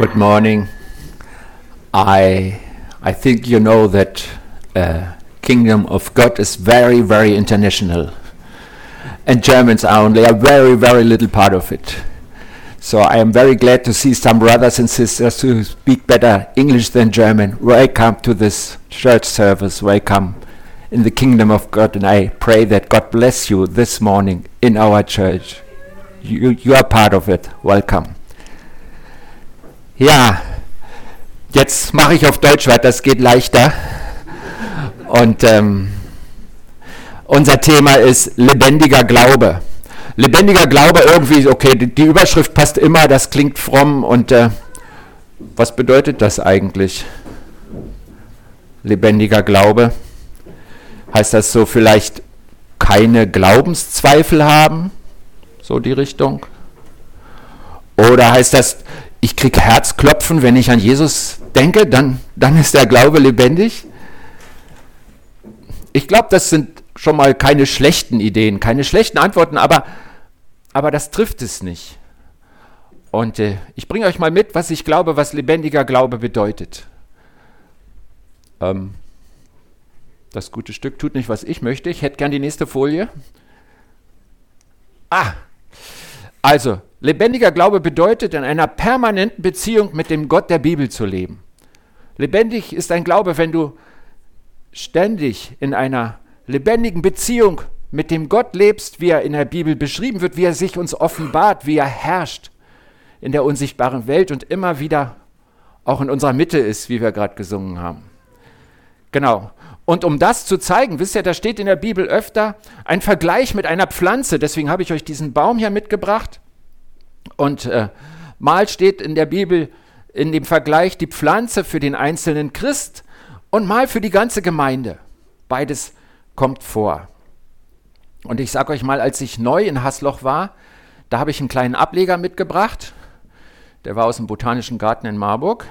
Good morning. I I think you know that uh, kingdom of God is very very international, and Germans are only a very very little part of it. So I am very glad to see some brothers and sisters who speak better English than German. Welcome to this church service. Welcome in the kingdom of God, and I pray that God bless you this morning in our church. You, you are part of it. Welcome. Ja, jetzt mache ich auf Deutsch weiter, das geht leichter. Und ähm, unser Thema ist lebendiger Glaube. Lebendiger Glaube irgendwie, okay, die, Überschrift passt immer, das klingt fromm und äh, was bedeutet das eigentlich? Lebendiger Glaube. Heißt das so vielleicht keine Glaubenszweifel haben? So die Richtung? Oder heißt das, ich kriege Herzklopfen, wenn ich an Jesus denke, dann, dann ist der Glaube lebendig? Ich glaube, das sind schon mal keine schlechten Ideen, keine schlechten Antworten, aber, aber das trifft es nicht. Und äh, ich bringe euch mal mit, was ich glaube, was lebendiger Glaube bedeutet. Ähm, das gute Stück tut nicht, was ich möchte. Ich hätte gern die nächste Folie. Ah, also, lebendiger Glaube bedeutet, in einer permanenten Beziehung mit dem Gott der Bibel zu leben. Lebendig ist ein Glaube, wenn du ständig in einer lebendigen Beziehung mit dem Gott lebst, wie er in der Bibel beschrieben wird, wie er sich uns offenbart, wie er herrscht in der unsichtbaren Welt und immer wieder auch in unserer Mitte ist, wie wir gerade gesungen haben. Genau. Und um das zu zeigen, wisst ihr, da steht in der Bibel öfter ein Vergleich mit einer Pflanze. Deswegen habe ich euch diesen Baum hier mitgebracht. Und äh, mal steht in der Bibel in dem Vergleich die Pflanze für den einzelnen Christ und mal für die ganze Gemeinde. Beides kommt vor. Und ich sage euch mal, als ich neu in Hasloch war, da habe ich einen kleinen Ableger mitgebracht. Der war aus dem Botanischen Garten in Marburg.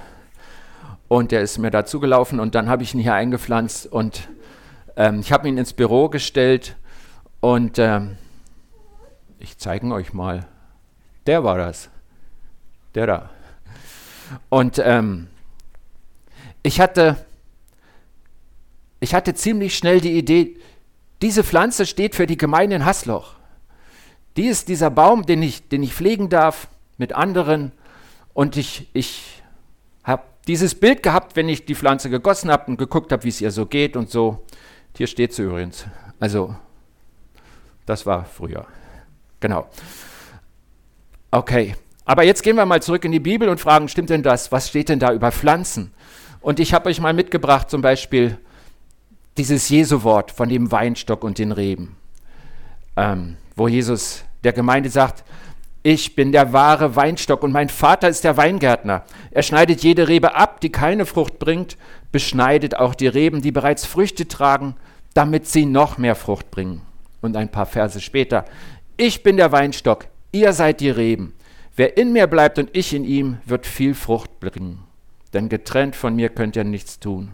Und der ist mir dazugelaufen und dann habe ich ihn hier eingepflanzt und ähm, ich habe ihn ins Büro gestellt und ähm, ich zeige ihn euch mal. Der war das. Der da. Und ähm, ich hatte, ich hatte ziemlich schnell die Idee, diese Pflanze steht für die Gemeinde in Hasloch. Die ist dieser Baum, den ich, den ich pflegen darf mit anderen. Und ich, ich dieses Bild gehabt, wenn ich die Pflanze gegossen habe und geguckt habe, wie es ihr so geht und so. Hier steht sie übrigens. Also, das war früher. Genau. Okay, aber jetzt gehen wir mal zurück in die Bibel und fragen, stimmt denn das? Was steht denn da über Pflanzen? Und ich habe euch mal mitgebracht, zum Beispiel dieses Jesu-Wort von dem Weinstock und den Reben, ähm, wo Jesus der Gemeinde sagt, ich bin der wahre Weinstock und mein Vater ist der Weingärtner. Er schneidet jede Rebe ab, die keine Frucht bringt, beschneidet auch die Reben, die bereits Früchte tragen, damit sie noch mehr Frucht bringen. Und ein paar Verse später, ich bin der Weinstock, ihr seid die Reben. Wer in mir bleibt und ich in ihm, wird viel Frucht bringen. Denn getrennt von mir könnt ihr nichts tun.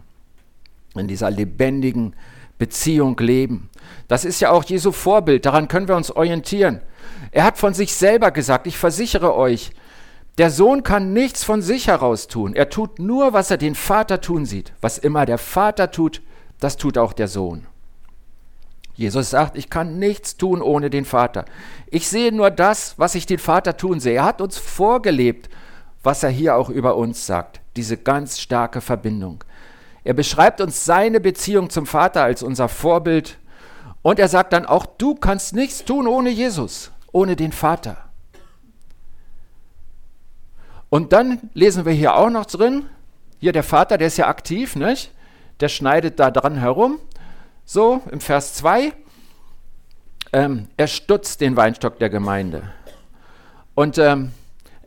In dieser lebendigen Beziehung leben. Das ist ja auch Jesu Vorbild, daran können wir uns orientieren. Er hat von sich selber gesagt, ich versichere euch, der Sohn kann nichts von sich heraus tun. Er tut nur, was er den Vater tun sieht. Was immer der Vater tut, das tut auch der Sohn. Jesus sagt, ich kann nichts tun ohne den Vater. Ich sehe nur das, was ich den Vater tun sehe. Er hat uns vorgelebt, was er hier auch über uns sagt. Diese ganz starke Verbindung. Er beschreibt uns seine Beziehung zum Vater als unser Vorbild. Und er sagt dann, auch du kannst nichts tun ohne Jesus ohne den Vater. Und dann lesen wir hier auch noch drin, hier der Vater, der ist ja aktiv, nicht? der schneidet da dran herum. So, im Vers 2, ähm, er stutzt den Weinstock der Gemeinde. Und ähm,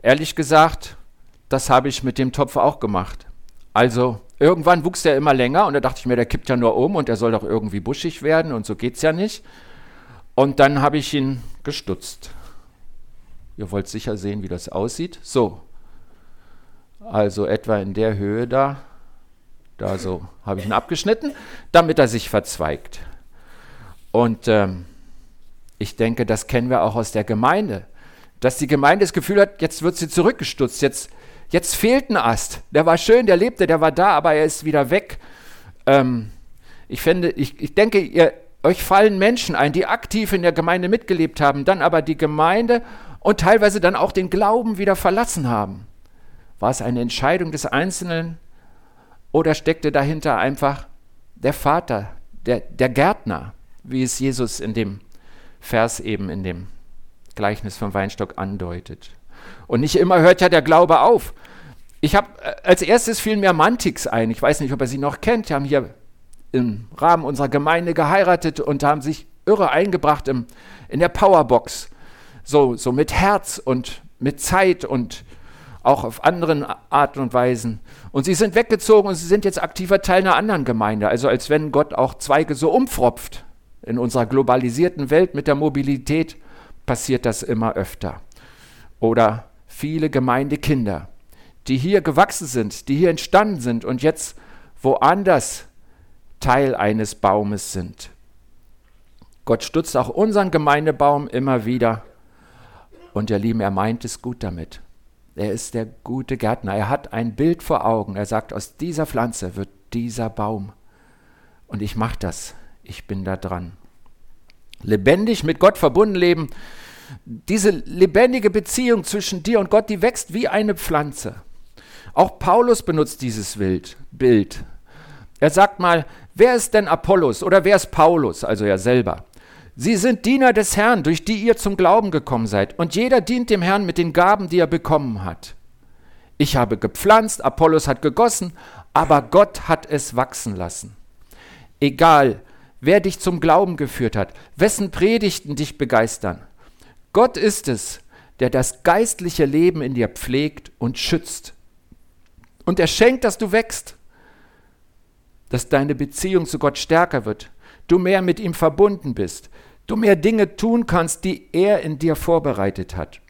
ehrlich gesagt, das habe ich mit dem Topf auch gemacht. Also irgendwann wuchs der immer länger und da dachte ich mir, der kippt ja nur um und der soll doch irgendwie buschig werden und so geht es ja nicht. Und dann habe ich ihn gestutzt. Ihr wollt sicher sehen, wie das aussieht. So, also etwa in der Höhe da, da so habe ich ihn abgeschnitten, damit er sich verzweigt. Und ähm, ich denke, das kennen wir auch aus der Gemeinde, dass die Gemeinde das Gefühl hat, jetzt wird sie zurückgestutzt, jetzt, Jetzt fehlt ein Ast. Der war schön, der lebte, der war da, aber er ist wieder weg. Ähm, ich, finde, ich, ich denke, ihr, euch fallen Menschen ein, die aktiv in der Gemeinde mitgelebt haben, dann aber die Gemeinde und teilweise dann auch den Glauben wieder verlassen haben. War es eine Entscheidung des Einzelnen oder steckte dahinter einfach der Vater, der, der Gärtner, wie es Jesus in dem Vers eben in dem Gleichnis vom Weinstock andeutet. Und nicht immer hört ja der Glaube auf. Ich habe äh, als erstes fiel mir Mantix ein. Ich weiß nicht, ob er sie noch kennt. Die haben hier im Rahmen unserer Gemeinde geheiratet und haben sich irre eingebracht im, in der Powerbox. So, so mit Herz und mit Zeit und auch auf anderen Arten und Weisen. Und sie sind weggezogen und sie sind jetzt aktiver Teil einer anderen Gemeinde. Also als wenn Gott auch Zweige so umfropft. In unserer globalisierten Welt mit der Mobilität passiert das immer öfter. Oder viele Gemeindekinder, die hier gewachsen sind, die hier entstanden sind und jetzt woanders Teil eines Baumes sind. Gott stützt auch unseren Gemeindebaum immer wieder. Und ihr Lieben, er meint es gut damit. Er ist der gute Gärtner. Er hat ein Bild vor Augen. Er sagt, aus dieser Pflanze wird dieser Baum. Und ich mache das. Ich bin da dran. Lebendig mit Gott verbunden leben. Diese lebendige Beziehung zwischen dir und Gott, die wächst wie eine Pflanze. Auch Paulus benutzt dieses Bild. Er sagt mal, Wer ist denn Apollos oder wer ist Paulus, also er selber? Sie sind Diener des Herrn, durch die ihr zum Glauben gekommen seid, und jeder dient dem Herrn mit den Gaben, die er bekommen hat. Ich habe gepflanzt, Apollos hat gegossen, aber Gott hat es wachsen lassen. Egal, wer dich zum Glauben geführt hat, wessen Predigten dich begeistern. Gott ist es, der das geistliche Leben in dir pflegt und schützt. Und er schenkt, dass du wächst dass deine Beziehung zu Gott stärker wird, du mehr mit ihm verbunden bist, du mehr Dinge tun kannst, die er in dir vorbereitet hat.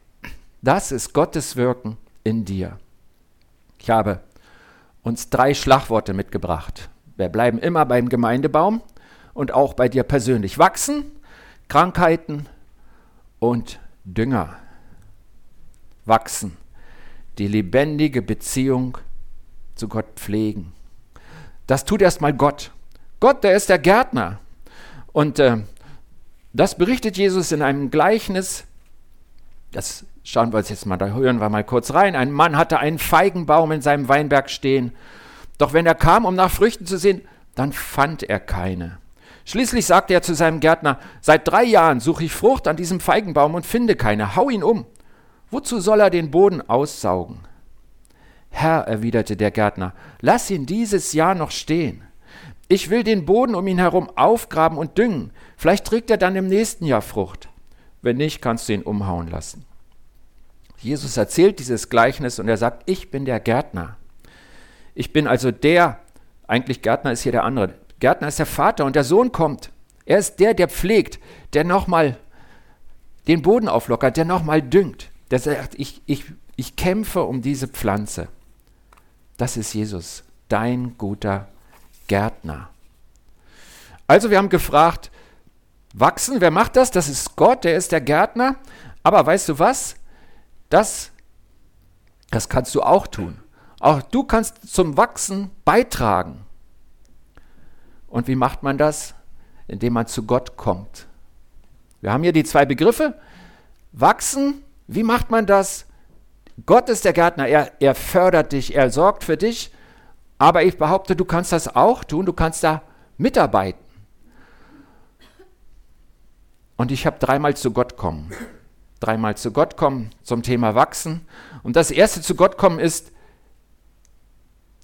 Das ist Gottes Wirken in dir. Ich habe uns drei Schlagworte mitgebracht. Wir bleiben immer beim Gemeindebaum und auch bei dir persönlich. Wachsen, Krankheiten und Dünger. Wachsen, die lebendige Beziehung zu Gott pflegen. Das tut erstmal Gott. Gott, der ist der Gärtner. Und äh, das berichtet Jesus in einem Gleichnis. Das schauen wir uns jetzt mal, da hören wir mal kurz rein. Ein Mann hatte einen Feigenbaum in seinem Weinberg stehen. Doch wenn er kam, um nach Früchten zu sehen, dann fand er keine. Schließlich sagte er zu seinem Gärtner, seit drei Jahren suche ich Frucht an diesem Feigenbaum und finde keine. Hau ihn um. Wozu soll er den Boden aussaugen? Herr, erwiderte der Gärtner, lass ihn dieses Jahr noch stehen. Ich will den Boden um ihn herum aufgraben und düngen. Vielleicht trägt er dann im nächsten Jahr Frucht. Wenn nicht, kannst du ihn umhauen lassen. Jesus erzählt dieses Gleichnis und er sagt, ich bin der Gärtner. Ich bin also der, eigentlich Gärtner ist hier der andere. Gärtner ist der Vater und der Sohn kommt. Er ist der, der pflegt, der nochmal den Boden auflockert, der nochmal düngt. Der sagt, ich, ich, ich kämpfe um diese Pflanze. Das ist Jesus, dein guter Gärtner. Also wir haben gefragt, wachsen, wer macht das? Das ist Gott, der ist der Gärtner. Aber weißt du was? Das, das kannst du auch tun. Auch du kannst zum Wachsen beitragen. Und wie macht man das? Indem man zu Gott kommt. Wir haben hier die zwei Begriffe. Wachsen, wie macht man das? Gott ist der Gärtner, er, er fördert dich, er sorgt für dich, aber ich behaupte, du kannst das auch tun, du kannst da mitarbeiten. Und ich habe dreimal zu Gott kommen. Dreimal zu Gott kommen zum Thema Wachsen. Und das erste zu Gott kommen ist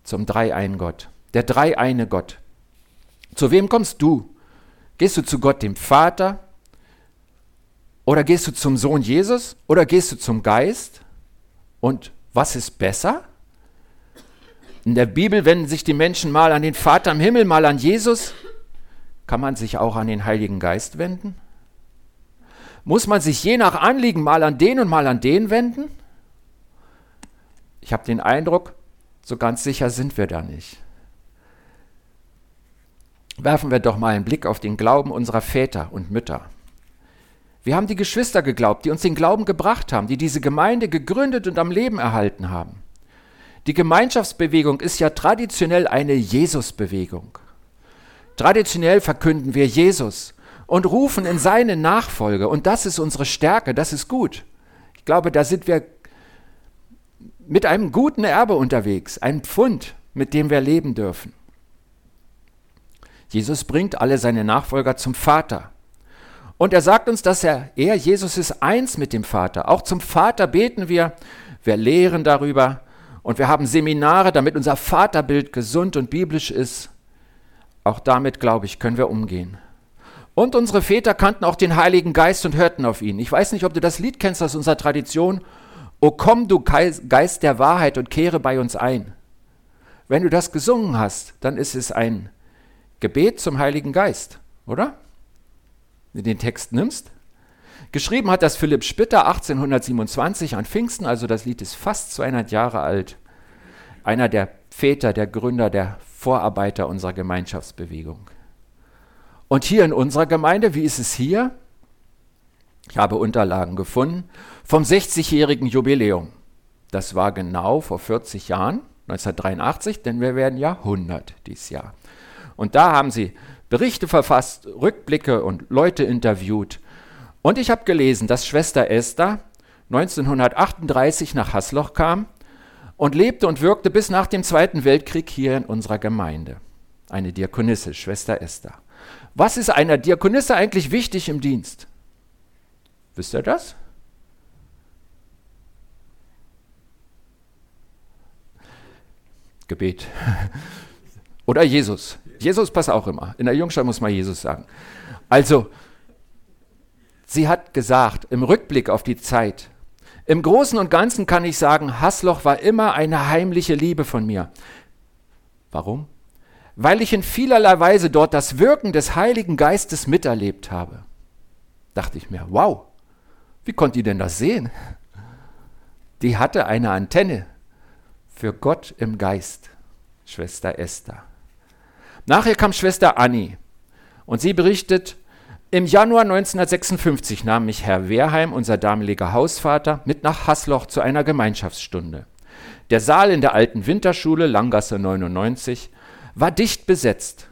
zum Dreiein Gott. Der Dreieine Gott. Zu wem kommst du? Gehst du zu Gott, dem Vater? Oder gehst du zum Sohn Jesus? Oder gehst du zum Geist? Und was ist besser? In der Bibel wenden sich die Menschen mal an den Vater im Himmel, mal an Jesus. Kann man sich auch an den Heiligen Geist wenden? Muss man sich je nach Anliegen mal an den und mal an den wenden? Ich habe den Eindruck, so ganz sicher sind wir da nicht. Werfen wir doch mal einen Blick auf den Glauben unserer Väter und Mütter. Wir haben die Geschwister geglaubt, die uns den Glauben gebracht haben, die diese Gemeinde gegründet und am Leben erhalten haben. Die Gemeinschaftsbewegung ist ja traditionell eine Jesusbewegung. Traditionell verkünden wir Jesus und rufen in seine Nachfolge. Und das ist unsere Stärke, das ist gut. Ich glaube, da sind wir mit einem guten Erbe unterwegs, ein Pfund, mit dem wir leben dürfen. Jesus bringt alle seine Nachfolger zum Vater. Und er sagt uns, dass er, er, Jesus ist eins mit dem Vater. Auch zum Vater beten wir, wir lehren darüber und wir haben Seminare, damit unser Vaterbild gesund und biblisch ist. Auch damit, glaube ich, können wir umgehen. Und unsere Väter kannten auch den Heiligen Geist und hörten auf ihn. Ich weiß nicht, ob du das Lied kennst aus unserer Tradition. O komm, du Geist der Wahrheit und kehre bei uns ein. Wenn du das gesungen hast, dann ist es ein Gebet zum Heiligen Geist, oder? Wenn du den Text nimmst. Geschrieben hat das Philipp Spitter 1827 an Pfingsten, also das Lied ist fast 200 Jahre alt. Einer der Väter, der Gründer, der Vorarbeiter unserer Gemeinschaftsbewegung. Und hier in unserer Gemeinde, wie ist es hier? Ich habe Unterlagen gefunden vom 60-jährigen Jubiläum. Das war genau vor 40 Jahren, 1983, denn wir werden ja 100 dieses Jahr. Und da haben sie Berichte verfasst, Rückblicke und Leute interviewt. Und ich habe gelesen, dass Schwester Esther 1938 nach Hasloch kam und lebte und wirkte bis nach dem Zweiten Weltkrieg hier in unserer Gemeinde. Eine Diakonisse, Schwester Esther. Was ist einer Diakonisse eigentlich wichtig im Dienst? Wisst ihr das? Gebet. Oder Jesus. Jesus passt auch immer. In der Jungschau muss man Jesus sagen. Also, sie hat gesagt, im Rückblick auf die Zeit, im Großen und Ganzen kann ich sagen, Hasloch war immer eine heimliche Liebe von mir. Warum? Weil ich in vielerlei Weise dort das Wirken des Heiligen Geistes miterlebt habe. Dachte ich mir, wow, wie konnte die denn das sehen? Die hatte eine Antenne für Gott im Geist, Schwester Esther. Nachher kam Schwester Annie und sie berichtet, im Januar 1956 nahm mich Herr Wehrheim, unser damaliger Hausvater, mit nach Hasloch zu einer Gemeinschaftsstunde. Der Saal in der alten Winterschule, Langgasse 99, war dicht besetzt.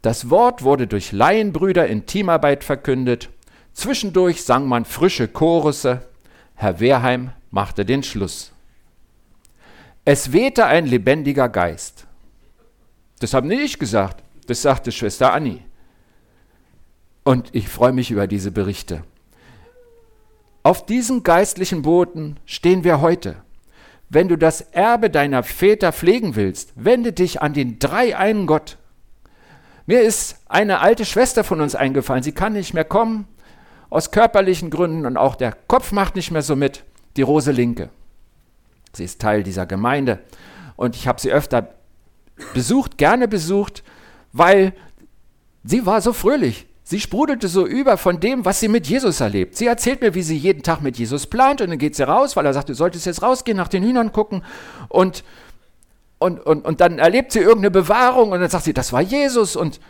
Das Wort wurde durch Laienbrüder in Teamarbeit verkündet. Zwischendurch sang man frische Chorusse. Herr Wehrheim machte den Schluss. Es wehte ein lebendiger Geist. Das habe nicht ich gesagt, das sagte Schwester Annie. Und ich freue mich über diese Berichte. Auf diesen geistlichen Booten stehen wir heute. Wenn du das Erbe deiner Väter pflegen willst, wende dich an den dreieinen Gott. Mir ist eine alte Schwester von uns eingefallen, sie kann nicht mehr kommen, aus körperlichen Gründen und auch der Kopf macht nicht mehr so mit, die Rose Linke. Sie ist Teil dieser Gemeinde und ich habe sie öfter besucht, gerne besucht, weil sie war so fröhlich. Sie sprudelte so über von dem, was sie mit Jesus erlebt. Sie erzählt mir, wie sie jeden Tag mit Jesus plant und dann geht sie raus, weil er sagt, du solltest jetzt rausgehen, nach den Hühnern gucken und, und, und, und dann erlebt sie irgendeine Bewahrung und dann sagt sie, das war Jesus und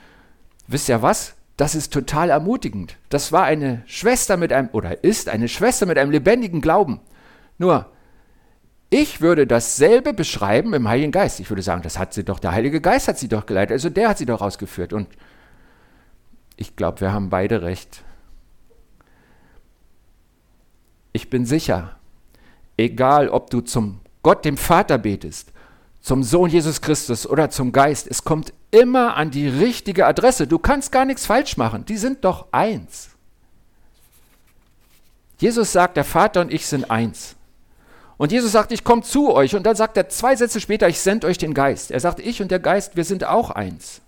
wisst ihr was? Das ist total ermutigend. Das war eine Schwester mit einem, oder ist eine Schwester mit einem lebendigen Glauben. Nur, ich würde dasselbe beschreiben im Heiligen Geist. Ich würde sagen, das hat sie doch, der Heilige Geist hat sie doch geleitet, also der hat sie doch ausgeführt. Und ich glaube, wir haben beide recht. Ich bin sicher, egal ob du zum Gott, dem Vater betest, zum Sohn Jesus Christus oder zum Geist, es kommt immer an die richtige Adresse. Du kannst gar nichts falsch machen. Die sind doch eins. Jesus sagt, der Vater und ich sind eins. Und Jesus sagt, ich komme zu euch. Und dann sagt er zwei Sätze später, ich sende euch den Geist. Er sagt, ich und der Geist, wir sind auch eins.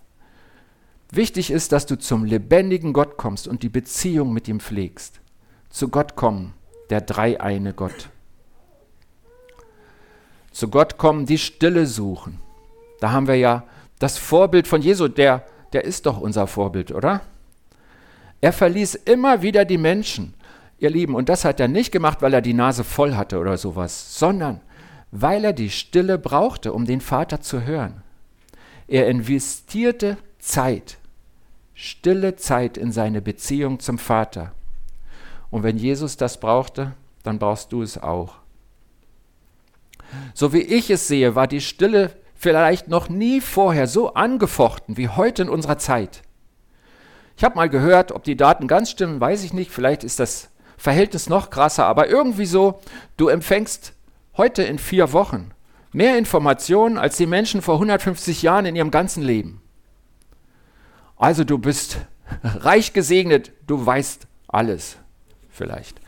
Wichtig ist, dass du zum lebendigen Gott kommst und die Beziehung mit ihm pflegst. Zu Gott kommen, der dreieine Gott. Zu Gott kommen, die Stille suchen. Da haben wir ja das Vorbild von Jesu, der, der ist doch unser Vorbild, oder? Er verließ immer wieder die Menschen ihr Lieben, und das hat er nicht gemacht, weil er die Nase voll hatte oder sowas, sondern weil er die Stille brauchte, um den Vater zu hören. Er investierte Zeit, stille Zeit in seine Beziehung zum Vater. Und wenn Jesus das brauchte, dann brauchst du es auch. So wie ich es sehe, war die Stille vielleicht noch nie vorher so angefochten wie heute in unserer Zeit. Ich habe mal gehört, ob die Daten ganz stimmen, weiß ich nicht. Vielleicht ist das Verhältnis noch krasser, aber irgendwie so, du empfängst heute in vier Wochen mehr Informationen als die Menschen vor 150 Jahren in ihrem ganzen Leben. Also du bist reich gesegnet, du weißt alles vielleicht.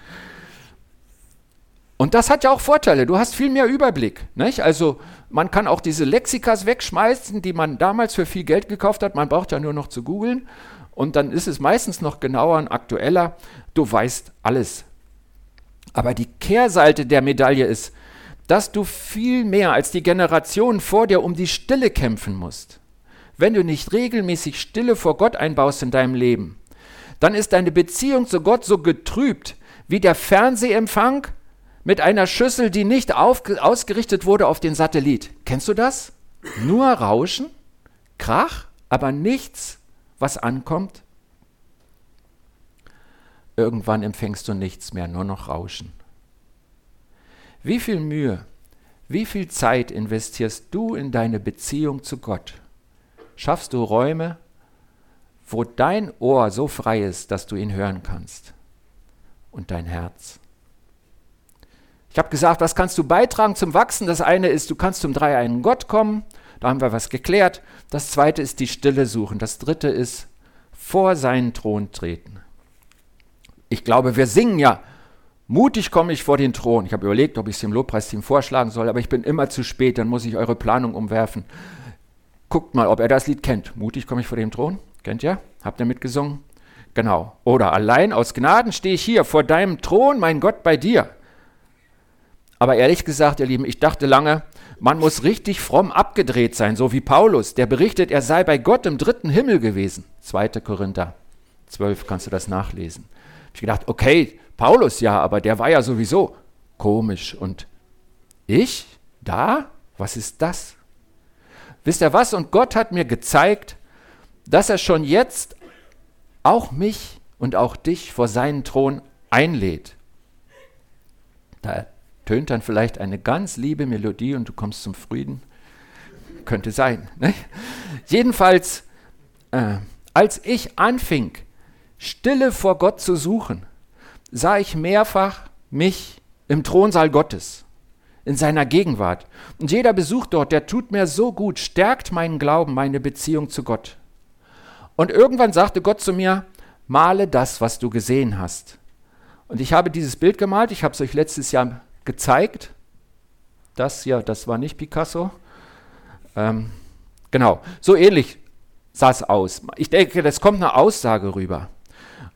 Und das hat ja auch Vorteile. Du hast viel mehr Überblick. Nicht? Also man kann auch diese Lexikas wegschmeißen, die man damals für viel Geld gekauft hat. Man braucht ja nur noch zu googeln. Und dann ist es meistens noch genauer und aktueller. Du weißt alles. Aber die Kehrseite der Medaille ist, dass du viel mehr als die Generation vor dir um die Stille kämpfen musst. Wenn du nicht regelmäßig Stille vor Gott einbaust in deinem Leben, dann ist deine Beziehung zu Gott so getrübt wie der Fernsehempfang mit einer Schüssel, die nicht ausgerichtet wurde auf den Satellit. Kennst du das? Nur Rauschen, Krach, aber nichts, was ankommt. Irgendwann empfängst du nichts mehr, nur noch Rauschen. Wie viel Mühe, wie viel Zeit investierst du in deine Beziehung zu Gott? Schaffst du Räume, wo dein Ohr so frei ist, dass du ihn hören kannst und dein Herz? Ich habe gesagt, was kannst du beitragen zum Wachsen? Das eine ist, du kannst zum dreieinen Gott kommen. Da haben wir was geklärt. Das zweite ist die Stille suchen. Das dritte ist vor seinen Thron treten. Ich glaube, wir singen ja, mutig komme ich vor den Thron. Ich habe überlegt, ob ich es dem Lobpreisteam vorschlagen soll, aber ich bin immer zu spät, dann muss ich eure Planung umwerfen. Guckt mal, ob er das Lied kennt. Mutig komme ich vor den Thron. Kennt ihr? Habt ihr mitgesungen? Genau. Oder allein aus Gnaden stehe ich hier vor deinem Thron, mein Gott, bei dir. Aber ehrlich gesagt, ihr Lieben, ich dachte lange, man muss richtig fromm abgedreht sein, so wie Paulus, der berichtet, er sei bei Gott im dritten Himmel gewesen. 2. Korinther 12 kannst du das nachlesen. Ich gedacht, okay, Paulus ja, aber der war ja sowieso komisch. Und ich? Da? Was ist das? Wisst ihr was? Und Gott hat mir gezeigt, dass er schon jetzt auch mich und auch dich vor seinen Thron einlädt. Da tönt dann vielleicht eine ganz liebe Melodie und du kommst zum Frieden. Könnte sein. Ne? Jedenfalls, äh, als ich anfing, Stille vor Gott zu suchen, sah ich mehrfach mich im Thronsaal Gottes, in seiner Gegenwart. Und jeder Besuch dort, der tut mir so gut, stärkt meinen Glauben, meine Beziehung zu Gott. Und irgendwann sagte Gott zu mir, male das, was du gesehen hast. Und ich habe dieses Bild gemalt, ich habe es euch letztes Jahr gezeigt. Das ja, das war nicht Picasso. Ähm, genau, so ähnlich sah es aus. Ich denke, das kommt eine Aussage rüber.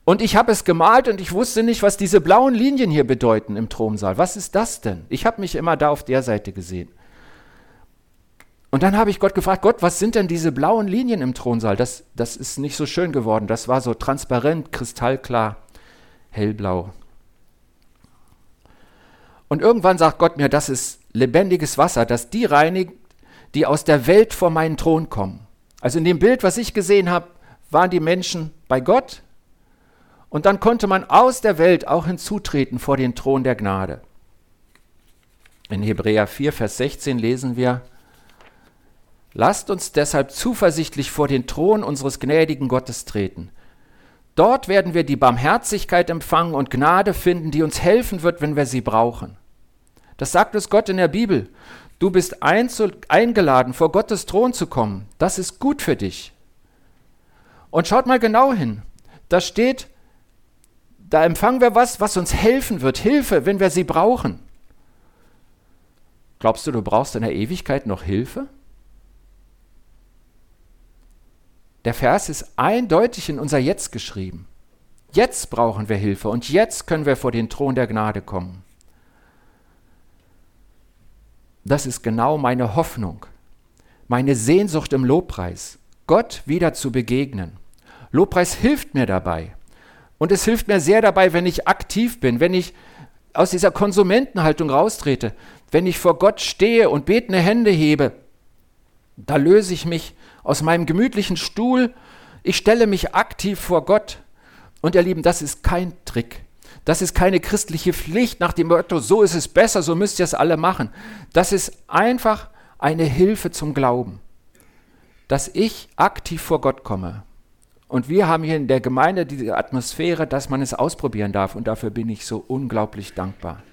Und ich habe es gemalt und ich wusste nicht, was diese blauen Linien hier bedeuten im Thronsaal. Was ist das denn? Ich habe mich immer da auf der Seite gesehen. Und dann habe ich Gott gefragt, Gott, was sind denn diese blauen Linien im Thronsaal? Das, das ist nicht so schön geworden. Das war so transparent, kristallklar, hellblau. Und irgendwann sagt Gott mir, das ist lebendiges Wasser, das die reinigt, die aus der Welt vor meinen Thron kommen. Also in dem Bild, was ich gesehen habe, waren die Menschen bei Gott und dann konnte man aus der Welt auch hinzutreten vor den Thron der Gnade. In Hebräer 4, Vers 16 lesen wir, Lasst uns deshalb zuversichtlich vor den Thron unseres gnädigen Gottes treten. Dort werden wir die Barmherzigkeit empfangen und Gnade finden, die uns helfen wird, wenn wir sie brauchen. Das sagt uns Gott in der Bibel. Du bist eingeladen, vor Gottes Thron zu kommen. Das ist gut für dich. Und schaut mal genau hin. Da steht, da empfangen wir was, was uns helfen wird. Hilfe, wenn wir sie brauchen. Glaubst du, du brauchst in der Ewigkeit noch Hilfe? Der Vers ist eindeutig in unser Jetzt geschrieben. Jetzt brauchen wir Hilfe und jetzt können wir vor den Thron der Gnade kommen. Das ist genau meine Hoffnung, meine Sehnsucht im Lobpreis, Gott wieder zu begegnen. Lobpreis hilft mir dabei. Und es hilft mir sehr dabei, wenn ich aktiv bin, wenn ich aus dieser Konsumentenhaltung raustrete, wenn ich vor Gott stehe und betende Hände hebe, da löse ich mich aus meinem gemütlichen Stuhl. Ich stelle mich aktiv vor Gott. Und ihr Lieben, das ist kein Trick. Das ist keine christliche Pflicht nach dem Motto, so ist es besser, so müsst ihr es alle machen. Das ist einfach eine Hilfe zum Glauben, dass ich aktiv vor Gott komme. Und wir haben hier in der Gemeinde diese Atmosphäre, dass man es ausprobieren darf. Und dafür bin ich so unglaublich dankbar.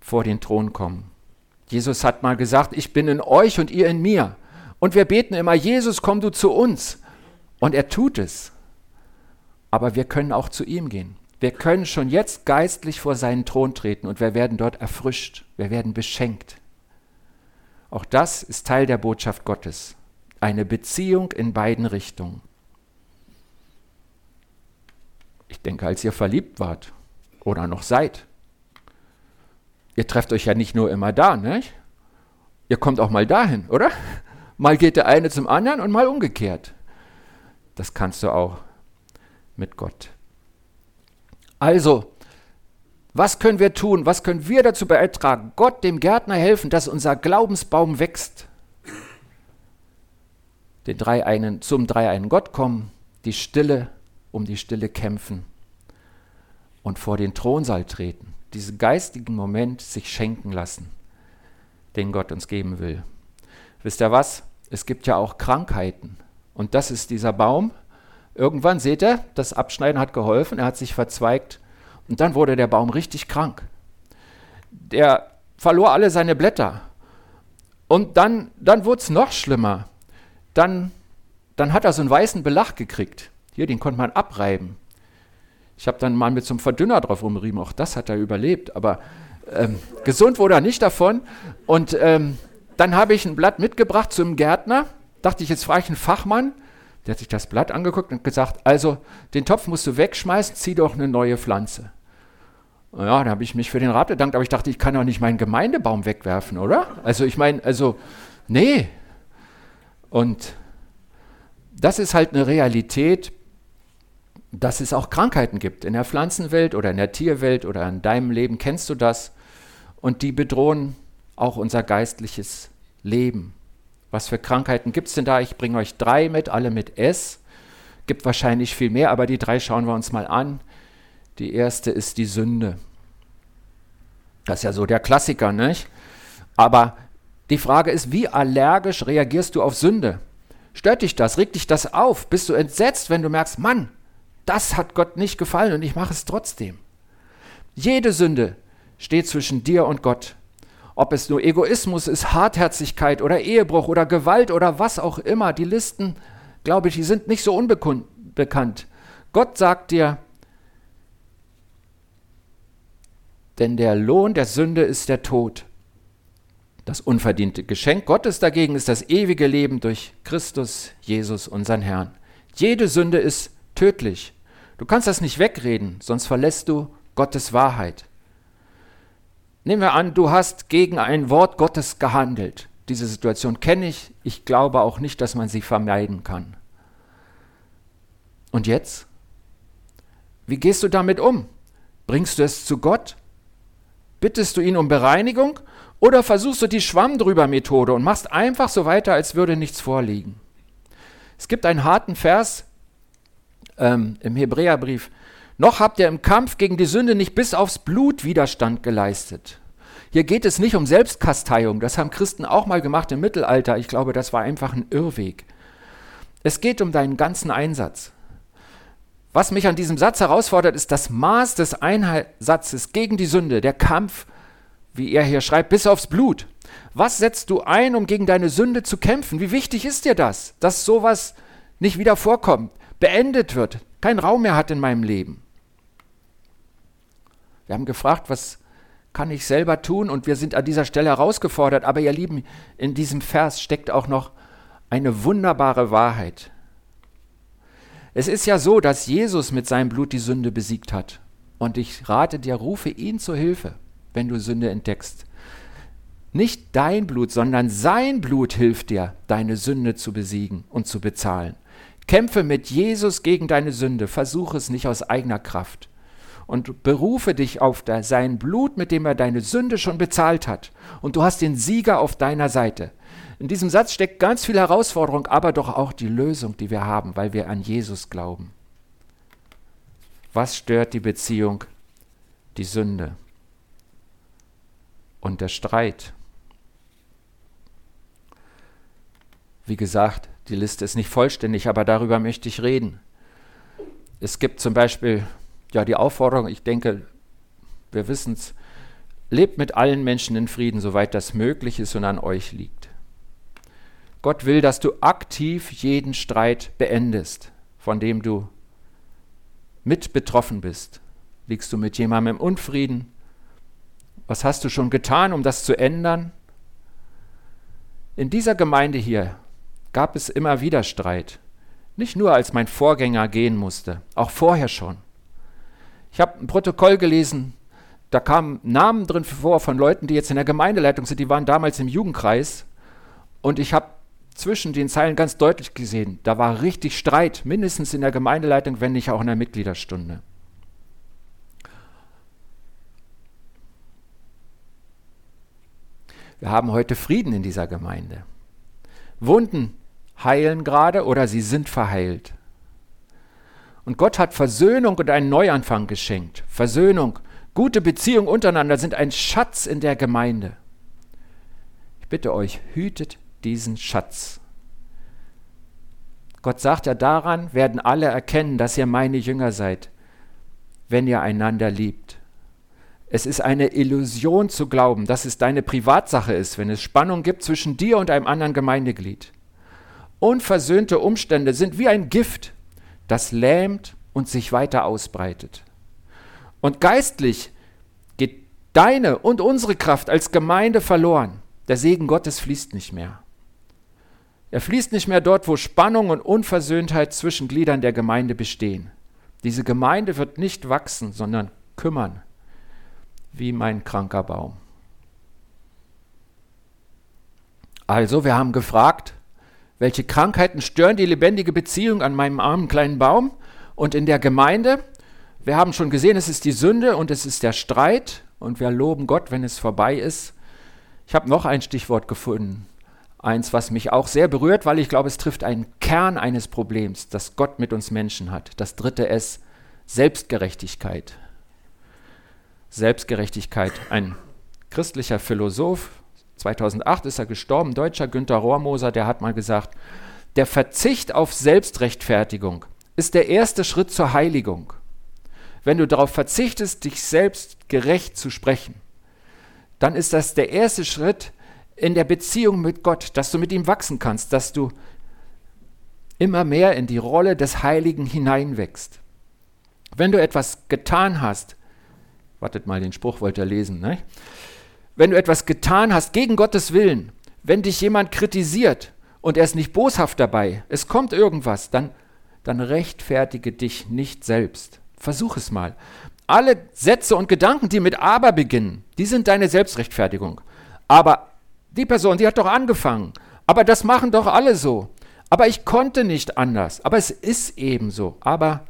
Vor den Thron kommen. Jesus hat mal gesagt, ich bin in euch und ihr in mir. Und wir beten immer, Jesus, komm du zu uns. Und er tut es aber wir können auch zu ihm gehen. Wir können schon jetzt geistlich vor seinen Thron treten und wir werden dort erfrischt, wir werden beschenkt. Auch das ist Teil der Botschaft Gottes. Eine Beziehung in beiden Richtungen. Ich denke, als ihr verliebt wart oder noch seid, ihr trefft euch ja nicht nur immer da, ne? Ihr kommt auch mal dahin, oder? Mal geht der eine zum anderen und mal umgekehrt. Das kannst du auch mit Gott. Also, was können wir tun? Was können wir dazu beitragen? Gott, dem Gärtner helfen, dass unser Glaubensbaum wächst. Den Dreieinen, zum dreieinen Gott kommen, die Stille, um die Stille kämpfen und vor den Thronsaal treten. Diesen geistigen Moment sich schenken lassen, den Gott uns geben will. Wisst ihr was? Es gibt ja auch Krankheiten. Und das ist dieser Baum, Irgendwann seht ihr, das Abschneiden hat geholfen, er hat sich verzweigt und dann wurde der Baum richtig krank. Der verlor alle seine Blätter. Und dann, dann wurde es noch schlimmer. Dann, dann hat er so einen weißen Belach gekriegt. Hier, den konnte man abreiben. Ich habe dann mal mit so einem Verdünner drauf rumgerieben, auch das hat er überlebt. Aber ähm, gesund wurde er nicht davon. Und ähm, dann habe ich ein Blatt mitgebracht zum Gärtner. Dachte ich, jetzt frage ich einen Fachmann. Der hat sich das Blatt angeguckt und gesagt, also den Topf musst du wegschmeißen, zieh doch eine neue Pflanze. Ja, da habe ich mich für den Rat bedankt, aber ich dachte, ich kann doch nicht meinen Gemeindebaum wegwerfen, oder? Also ich meine, also, nee. Und das ist halt eine Realität, dass es auch Krankheiten gibt. In der Pflanzenwelt oder in der Tierwelt oder in deinem Leben kennst du das. Und die bedrohen auch unser geistliches Leben. Was für Krankheiten gibt es denn da? Ich bringe euch drei mit, alle mit S. Gibt wahrscheinlich viel mehr, aber die drei schauen wir uns mal an. Die erste ist die Sünde. Das ist ja so der Klassiker, nicht? Aber die Frage ist, wie allergisch reagierst du auf Sünde? Stört dich das? Regt dich das auf? Bist du entsetzt, wenn du merkst, Mann, das hat Gott nicht gefallen und ich mache es trotzdem? Jede Sünde steht zwischen dir und Gott. Ob es nur Egoismus ist, Hartherzigkeit oder Ehebruch oder Gewalt oder was auch immer, die Listen, glaube ich, die sind nicht so unbekannt. Gott sagt dir, denn der Lohn der Sünde ist der Tod. Das unverdiente Geschenk Gottes dagegen ist das ewige Leben durch Christus, Jesus, unseren Herrn. Jede Sünde ist tödlich. Du kannst das nicht wegreden, sonst verlässt du Gottes Wahrheit. Nehmen wir an, du hast gegen ein Wort Gottes gehandelt. Diese Situation kenne ich. Ich glaube auch nicht, dass man sie vermeiden kann. Und jetzt? Wie gehst du damit um? Bringst du es zu Gott? Bittest du ihn um Bereinigung? Oder versuchst du die Schwamm drüber Methode und machst einfach so weiter, als würde nichts vorliegen? Es gibt einen harten Vers ähm, im Hebräerbrief, noch habt ihr im Kampf gegen die Sünde nicht bis aufs Blut Widerstand geleistet. Hier geht es nicht um Selbstkasteiung, das haben Christen auch mal gemacht im Mittelalter. Ich glaube, das war einfach ein Irrweg. Es geht um deinen ganzen Einsatz. Was mich an diesem Satz herausfordert, ist das Maß des Einsatzes gegen die Sünde, der Kampf, wie er hier schreibt, bis aufs Blut. Was setzt du ein, um gegen deine Sünde zu kämpfen? Wie wichtig ist dir das, dass sowas nicht wieder vorkommt, beendet wird, keinen Raum mehr hat in meinem Leben? Wir haben gefragt, was kann ich selber tun und wir sind an dieser Stelle herausgefordert. Aber ihr Lieben, in diesem Vers steckt auch noch eine wunderbare Wahrheit. Es ist ja so, dass Jesus mit seinem Blut die Sünde besiegt hat. Und ich rate dir, rufe ihn zur Hilfe, wenn du Sünde entdeckst. Nicht dein Blut, sondern sein Blut hilft dir, deine Sünde zu besiegen und zu bezahlen. Kämpfe mit Jesus gegen deine Sünde, versuche es nicht aus eigener Kraft und berufe dich auf sein Blut, mit dem er deine Sünde schon bezahlt hat. Und du hast den Sieger auf deiner Seite. In diesem Satz steckt ganz viel Herausforderung, aber doch auch die Lösung, die wir haben, weil wir an Jesus glauben. Was stört die Beziehung? Die Sünde und der Streit. Wie gesagt, die Liste ist nicht vollständig, aber darüber möchte ich reden. Es gibt zum Beispiel ja, die Aufforderung, ich denke, wir wissen es, lebt mit allen Menschen in Frieden, soweit das möglich ist und an euch liegt. Gott will, dass du aktiv jeden Streit beendest, von dem du mit betroffen bist. Liegst du mit jemandem im Unfrieden? Was hast du schon getan, um das zu ändern? In dieser Gemeinde hier gab es immer wieder Streit. Nicht nur, als mein Vorgänger gehen musste, auch vorher schon. Ich habe ein Protokoll gelesen, da kamen Namen drin vor von Leuten, die jetzt in der Gemeindeleitung sind, die waren damals im Jugendkreis. Und ich habe zwischen den Zeilen ganz deutlich gesehen, da war richtig Streit, mindestens in der Gemeindeleitung, wenn nicht auch in der Mitgliederstunde. Wir haben heute Frieden in dieser Gemeinde. Wunden heilen gerade oder sie sind verheilt. Und Gott hat Versöhnung und einen Neuanfang geschenkt. Versöhnung, gute Beziehungen untereinander sind ein Schatz in der Gemeinde. Ich bitte euch, hütet diesen Schatz. Gott sagt ja, daran werden alle erkennen, dass ihr meine Jünger seid, wenn ihr einander liebt. Es ist eine Illusion zu glauben, dass es deine Privatsache ist, wenn es Spannung gibt zwischen dir und einem anderen Gemeindeglied. Unversöhnte Umstände sind wie ein Gift, das lähmt und sich weiter ausbreitet. Und geistlich geht deine und unsere Kraft als Gemeinde verloren. Der Segen Gottes fließt nicht mehr. Er fließt nicht mehr dort, wo Spannung und Unversöhntheit zwischen Gliedern der Gemeinde bestehen. Diese Gemeinde wird nicht wachsen, sondern kümmern, wie mein kranker Baum. Also, wir haben gefragt, welche Krankheiten stören die lebendige Beziehung an meinem armen kleinen Baum und in der Gemeinde? Wir haben schon gesehen, es ist die Sünde und es ist der Streit und wir loben Gott, wenn es vorbei ist. Ich habe noch ein Stichwort gefunden. Eins, was mich auch sehr berührt, weil ich glaube, es trifft einen Kern eines Problems, das Gott mit uns Menschen hat. Das dritte S, Selbstgerechtigkeit. Selbstgerechtigkeit. Ein christlicher Philosoph, 2008 ist er gestorben, deutscher Günther Rohrmoser, der hat mal gesagt, der Verzicht auf Selbstrechtfertigung ist der erste Schritt zur Heiligung. Wenn du darauf verzichtest, dich selbst gerecht zu sprechen, dann ist das der erste Schritt in der Beziehung mit Gott, dass du mit ihm wachsen kannst, dass du immer mehr in die Rolle des Heiligen hineinwächst. Wenn du etwas getan hast, wartet mal, den Spruch wollt ihr lesen, ne? Wenn du etwas getan hast gegen Gottes Willen, wenn dich jemand kritisiert und er ist nicht boshaft dabei, es kommt irgendwas, dann, dann rechtfertige dich nicht selbst. Versuch es mal. Alle Sätze und Gedanken, die mit aber beginnen, die sind deine Selbstrechtfertigung. Aber die Person, die hat doch angefangen. Aber das machen doch alle so. Aber ich konnte nicht anders. Aber es ist eben so. Aber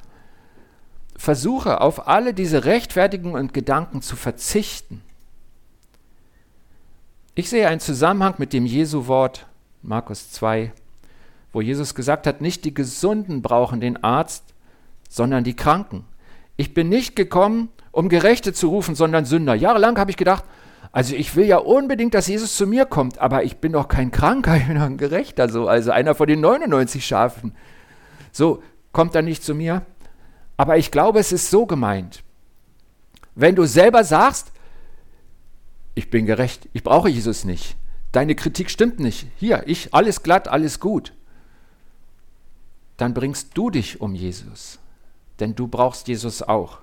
versuche auf alle diese Rechtfertigungen und Gedanken zu verzichten. Ich sehe einen Zusammenhang mit dem Jesu-Wort, Markus 2, wo Jesus gesagt hat, nicht die Gesunden brauchen den Arzt, sondern die Kranken. Ich bin nicht gekommen, um Gerechte zu rufen, sondern Sünder. Jahrelang habe ich gedacht, also ich will ja unbedingt, dass Jesus zu mir kommt, aber ich bin doch kein Kranker, ich bin doch ein Gerechter, so, also einer von den 99 Schafen. So, kommt er nicht zu mir? Aber ich glaube, es ist so gemeint. Wenn du selber sagst, ich bin gerecht, ich brauche Jesus nicht. Deine Kritik stimmt nicht. Hier, ich, alles glatt, alles gut. Dann bringst du dich um Jesus, denn du brauchst Jesus auch.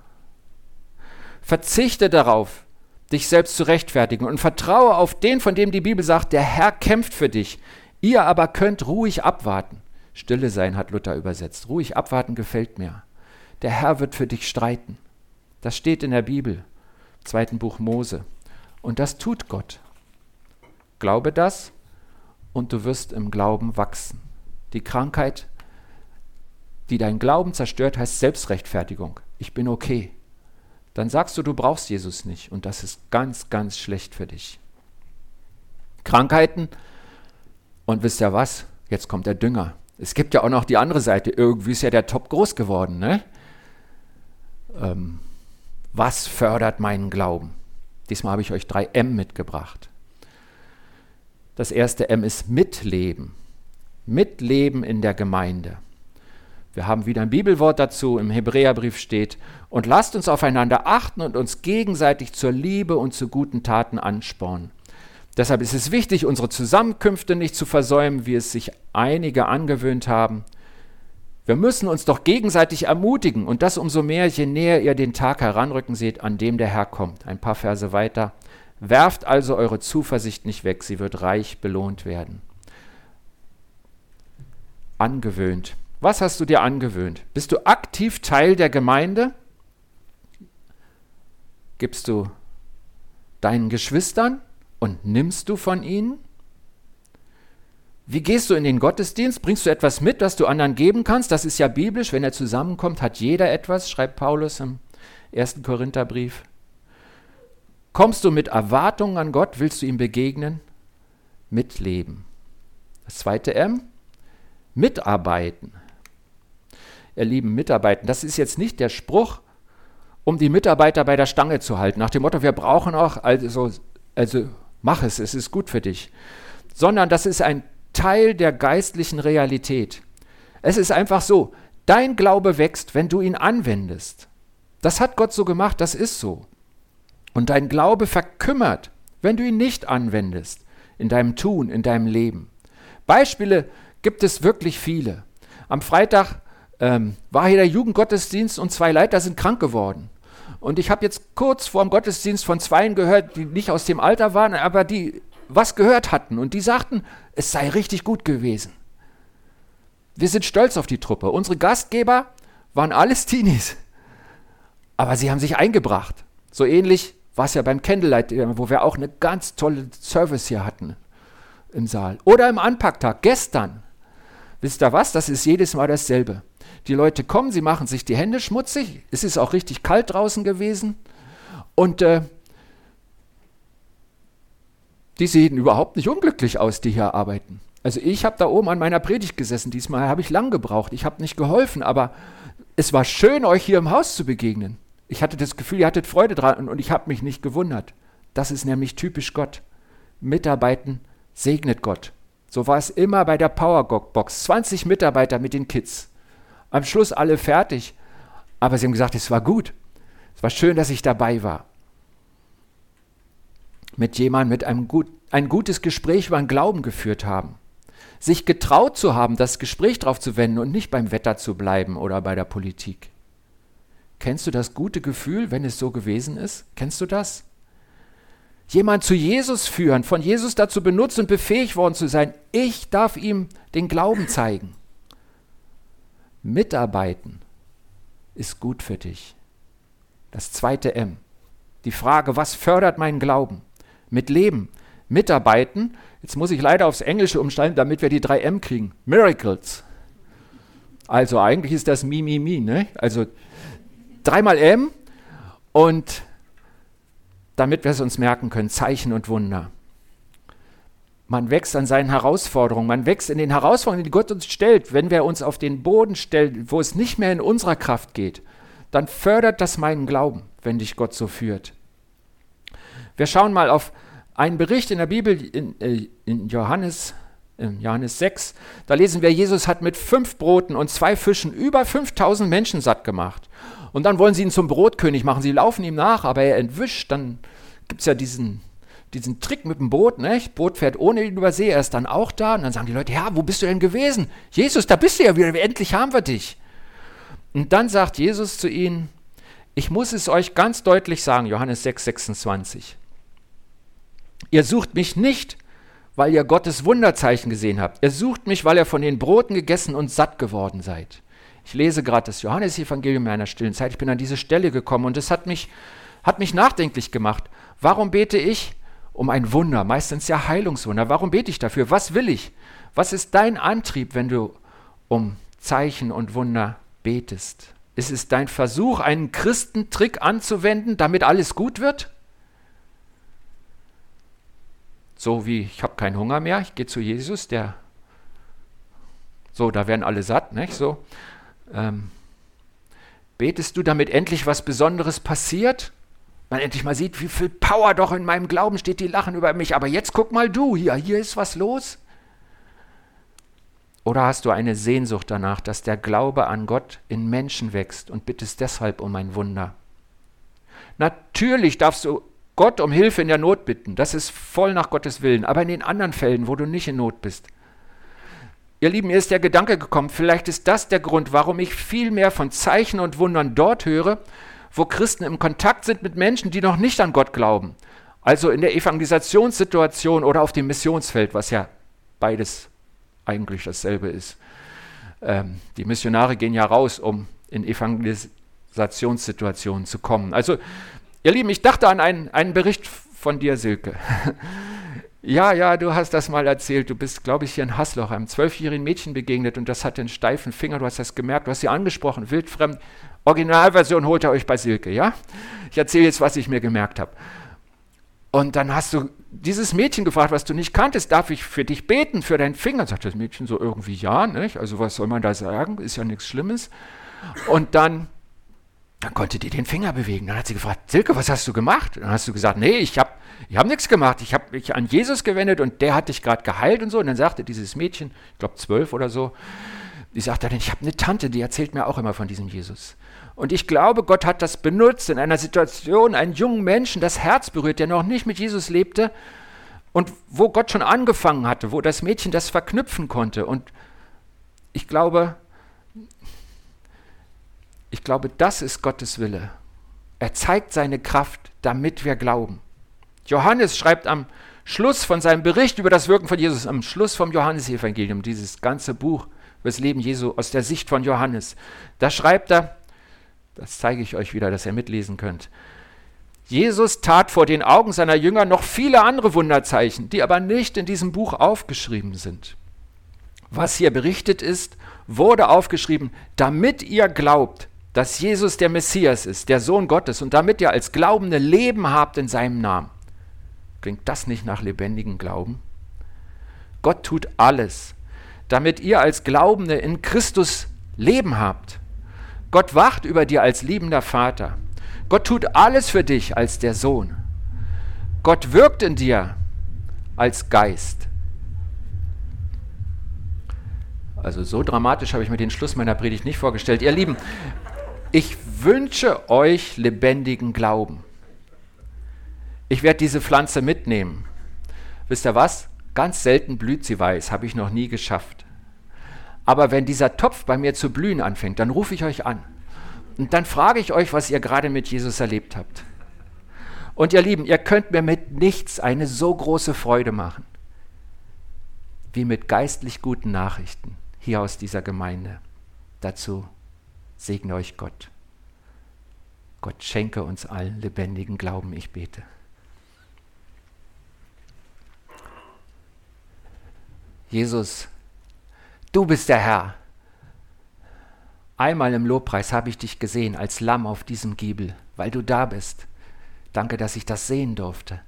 Verzichte darauf, dich selbst zu rechtfertigen und vertraue auf den, von dem die Bibel sagt, der Herr kämpft für dich. Ihr aber könnt ruhig abwarten. Stille sein hat Luther übersetzt. Ruhig abwarten gefällt mir. Der Herr wird für dich streiten. Das steht in der Bibel, zweiten Buch Mose. Und das tut Gott. Glaube das und du wirst im Glauben wachsen. Die Krankheit, die dein Glauben zerstört, heißt Selbstrechtfertigung. Ich bin okay. Dann sagst du, du brauchst Jesus nicht und das ist ganz, ganz schlecht für dich. Krankheiten und wisst ihr was? Jetzt kommt der Dünger. Es gibt ja auch noch die andere Seite. Irgendwie ist ja der Top groß geworden, ne? ähm, was fördert meinen Glauben? Diesmal habe ich euch drei M mitgebracht. Das erste M ist Mitleben. Mitleben in der Gemeinde. Wir haben wieder ein Bibelwort dazu, im Hebräerbrief steht, und lasst uns aufeinander achten und uns gegenseitig zur Liebe und zu guten Taten anspornen. Deshalb ist es wichtig, unsere Zusammenkünfte nicht zu versäumen, wie es sich einige angewöhnt haben. Wir müssen uns doch gegenseitig ermutigen und das umso mehr, je näher ihr den Tag heranrücken seht, an dem der Herr kommt. Ein paar Verse weiter. Werft also eure Zuversicht nicht weg, sie wird reich belohnt werden. Angewöhnt. Was hast du dir angewöhnt? Bist du aktiv Teil der Gemeinde? Gibst du deinen Geschwistern und nimmst du von ihnen? Wie gehst du in den Gottesdienst? Bringst du etwas mit, das du anderen geben kannst? Das ist ja biblisch. Wenn er zusammenkommt, hat jeder etwas, schreibt Paulus im ersten Korintherbrief. Kommst du mit Erwartungen an Gott? Willst du ihm begegnen? Mitleben. Das zweite M, mitarbeiten. Ihr lieben Mitarbeiten, das ist jetzt nicht der Spruch, um die Mitarbeiter bei der Stange zu halten, nach dem Motto, wir brauchen auch, also, also mach es, es ist gut für dich, sondern das ist ein Teil der geistlichen Realität. Es ist einfach so, dein Glaube wächst, wenn du ihn anwendest. Das hat Gott so gemacht, das ist so. Und dein Glaube verkümmert, wenn du ihn nicht anwendest, in deinem Tun, in deinem Leben. Beispiele gibt es wirklich viele. Am Freitag ähm, war hier der Jugendgottesdienst und zwei Leiter sind krank geworden. Und ich habe jetzt kurz vor dem Gottesdienst von zweien gehört, die nicht aus dem Alter waren, aber die was gehört hatten. Und die sagten, es sei richtig gut gewesen. Wir sind stolz auf die Truppe. Unsere Gastgeber waren alles Teenies. Aber sie haben sich eingebracht. So ähnlich war es ja beim Candlelight, wo wir auch eine ganz tolle Service hier hatten im Saal. Oder im Anpacktag, gestern. Wisst ihr was? Das ist jedes Mal dasselbe. Die Leute kommen, sie machen sich die Hände schmutzig. Es ist auch richtig kalt draußen gewesen. Und äh, die sehen überhaupt nicht unglücklich aus, die hier arbeiten. Also ich habe da oben an meiner Predigt gesessen. Diesmal habe ich lang gebraucht. Ich habe nicht geholfen, aber es war schön, euch hier im Haus zu begegnen. Ich hatte das Gefühl, ihr hattet Freude dran und ich habe mich nicht gewundert. Das ist nämlich typisch Gott. Mitarbeiten segnet Gott. So war es immer bei der Powerbox. 20 Mitarbeiter mit den Kids. Am Schluss alle fertig. Aber sie haben gesagt, es war gut. Es war schön, dass ich dabei war. Mit jemandem mit einem gut, ein gutes Gespräch über den Glauben geführt haben. Sich getraut zu haben, das Gespräch darauf zu wenden und nicht beim Wetter zu bleiben oder bei der Politik. Kennst du das gute Gefühl, wenn es so gewesen ist? Kennst du das? Jemand zu Jesus führen, von Jesus dazu benutzt und befähigt worden zu sein, ich darf ihm den Glauben zeigen. Mitarbeiten ist gut für dich. Das zweite M. Die Frage, was fördert meinen Glauben? Mit Leben. Mitarbeiten. Jetzt muss ich leider aufs Englische umsteigen, damit wir die drei M kriegen. Miracles. Also eigentlich ist das Mi, Mi, Mi. Ne? Also dreimal M und damit wir es uns merken können, Zeichen und Wunder. Man wächst an seinen Herausforderungen, man wächst in den Herausforderungen, die Gott uns stellt. Wenn wir uns auf den Boden stellen, wo es nicht mehr in unserer Kraft geht, dann fördert das meinen Glauben, wenn dich Gott so führt. Wir schauen mal auf einen Bericht in der Bibel in, äh, in Johannes, in Johannes 6. Da lesen wir, Jesus hat mit fünf Broten und zwei Fischen über 5000 Menschen satt gemacht. Und dann wollen sie ihn zum Brotkönig machen. Sie laufen ihm nach, aber er entwischt. Dann gibt es ja diesen diesen Trick mit dem Boot, ne? Boot fährt ohne ihn über See, er ist dann auch da. Und dann sagen die Leute, ja, wo bist du denn gewesen? Jesus, da bist du ja wieder, endlich haben wir dich. Und dann sagt Jesus zu ihnen, ich muss es euch ganz deutlich sagen, Johannes 6, 26. Ihr sucht mich nicht, weil ihr Gottes Wunderzeichen gesehen habt. Ihr sucht mich, weil ihr von den Broten gegessen und satt geworden seid. Ich lese gerade das Johannesevangelium in einer stillen Zeit. Ich bin an diese Stelle gekommen und es hat mich, hat mich nachdenklich gemacht. Warum bete ich? um ein Wunder, meistens ja Heilungswunder. Warum bete ich dafür? Was will ich? Was ist dein Antrieb, wenn du um Zeichen und Wunder betest? Ist es dein Versuch, einen Christentrick anzuwenden, damit alles gut wird? So wie ich habe keinen Hunger mehr, ich gehe zu Jesus, der so, da werden alle satt, nicht so. Ähm, Betest du, damit endlich was Besonderes passiert? Man endlich mal sieht, wie viel Power doch in meinem Glauben steht, die lachen über mich. Aber jetzt guck mal du, hier, hier ist was los. Oder hast du eine Sehnsucht danach, dass der Glaube an Gott in Menschen wächst und bittest deshalb um ein Wunder? Natürlich darfst du Gott um Hilfe in der Not bitten. Das ist voll nach Gottes Willen. Aber in den anderen Fällen, wo du nicht in Not bist, Ihr Lieben, mir ist der Gedanke gekommen, vielleicht ist das der Grund, warum ich viel mehr von Zeichen und Wundern dort höre, wo Christen im Kontakt sind mit Menschen, die noch nicht an Gott glauben. Also in der Evangelisationssituation oder auf dem Missionsfeld, was ja beides eigentlich dasselbe ist. Ähm, die Missionare gehen ja raus, um in Evangelisationssituationen zu kommen. Also, ihr Lieben, ich dachte an einen, einen Bericht von dir, Silke. Ja, ja, du hast das mal erzählt. Du bist, glaube ich, hier in Hasloch einem zwölfjährigen Mädchen begegnet und das hat den steifen Finger. Du hast das gemerkt, du hast sie angesprochen, wildfremd. Originalversion holt ihr euch bei Silke, ja? Ich erzähle jetzt, was ich mir gemerkt habe. Und dann hast du dieses Mädchen gefragt, was du nicht kanntest, darf ich für dich beten, für deinen Finger? Sagt das Mädchen so irgendwie ja, nicht? Also was soll man da sagen? Ist ja nichts Schlimmes. Und dann dann konnte die den Finger bewegen. Dann hat sie gefragt, Silke, was hast du gemacht? Dann hast du gesagt, nee, ich habe ich hab nichts gemacht. Ich habe mich an Jesus gewendet und der hat dich gerade geheilt und so. Und dann sagte dieses Mädchen, ich glaube zwölf oder so, die sagte dann, ich habe eine Tante, die erzählt mir auch immer von diesem Jesus. Und ich glaube, Gott hat das benutzt in einer Situation, einen jungen Menschen das Herz berührt, der noch nicht mit Jesus lebte und wo Gott schon angefangen hatte, wo das Mädchen das verknüpfen konnte. Und ich glaube, ich glaube, das ist Gottes Wille. Er zeigt seine Kraft, damit wir glauben. Johannes schreibt am Schluss von seinem Bericht über das Wirken von Jesus, am Schluss vom Johannesevangelium, dieses ganze Buch über das Leben Jesu aus der Sicht von Johannes, da schreibt er, das zeige ich euch wieder, dass ihr mitlesen könnt. Jesus tat vor den Augen seiner Jünger noch viele andere Wunderzeichen, die aber nicht in diesem Buch aufgeschrieben sind. Was hier berichtet ist, wurde aufgeschrieben, damit ihr glaubt, dass Jesus der Messias ist, der Sohn Gottes, und damit ihr als Glaubende Leben habt in seinem Namen. Klingt das nicht nach lebendigem Glauben? Gott tut alles, damit ihr als Glaubende in Christus Leben habt. Gott wacht über dir als liebender Vater. Gott tut alles für dich als der Sohn. Gott wirkt in dir als Geist. Also so dramatisch habe ich mir den Schluss meiner Predigt nicht vorgestellt. Ihr Lieben, ich wünsche euch lebendigen Glauben. Ich werde diese Pflanze mitnehmen. Wisst ihr was? Ganz selten blüht sie weiß, habe ich noch nie geschafft. Aber wenn dieser Topf bei mir zu blühen anfängt, dann rufe ich euch an. Und dann frage ich euch, was ihr gerade mit Jesus erlebt habt. Und ihr Lieben, ihr könnt mir mit nichts eine so große Freude machen, wie mit geistlich guten Nachrichten hier aus dieser Gemeinde. Dazu segne euch Gott. Gott schenke uns allen lebendigen Glauben, ich bete. Jesus, du bist der Herr. Einmal im Lobpreis habe ich dich gesehen als Lamm auf diesem Giebel, weil du da bist. Danke, dass ich das sehen durfte.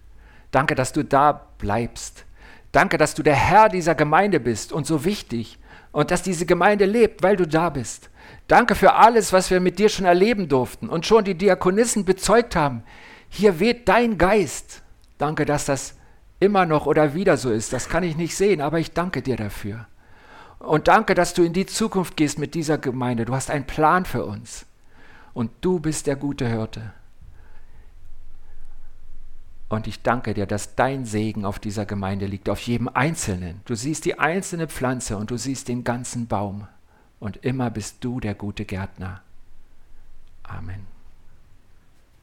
Danke, dass du da bleibst. Danke, dass du der Herr dieser Gemeinde bist und so wichtig und dass diese Gemeinde lebt, weil du da bist. Danke für alles, was wir mit dir schon erleben durften und schon die Diakonissen bezeugt haben. Hier weht dein Geist. Danke, dass das immer noch oder wieder so ist. Das kann ich nicht sehen, aber ich danke dir dafür. Und danke, dass du in die Zukunft gehst mit dieser Gemeinde. Du hast einen Plan für uns. Und du bist der gute Hirte. Und ich danke dir, dass dein Segen auf dieser Gemeinde liegt, auf jedem Einzelnen. Du siehst die einzelne Pflanze und du siehst den ganzen Baum und immer bist du der gute Gärtner. Amen.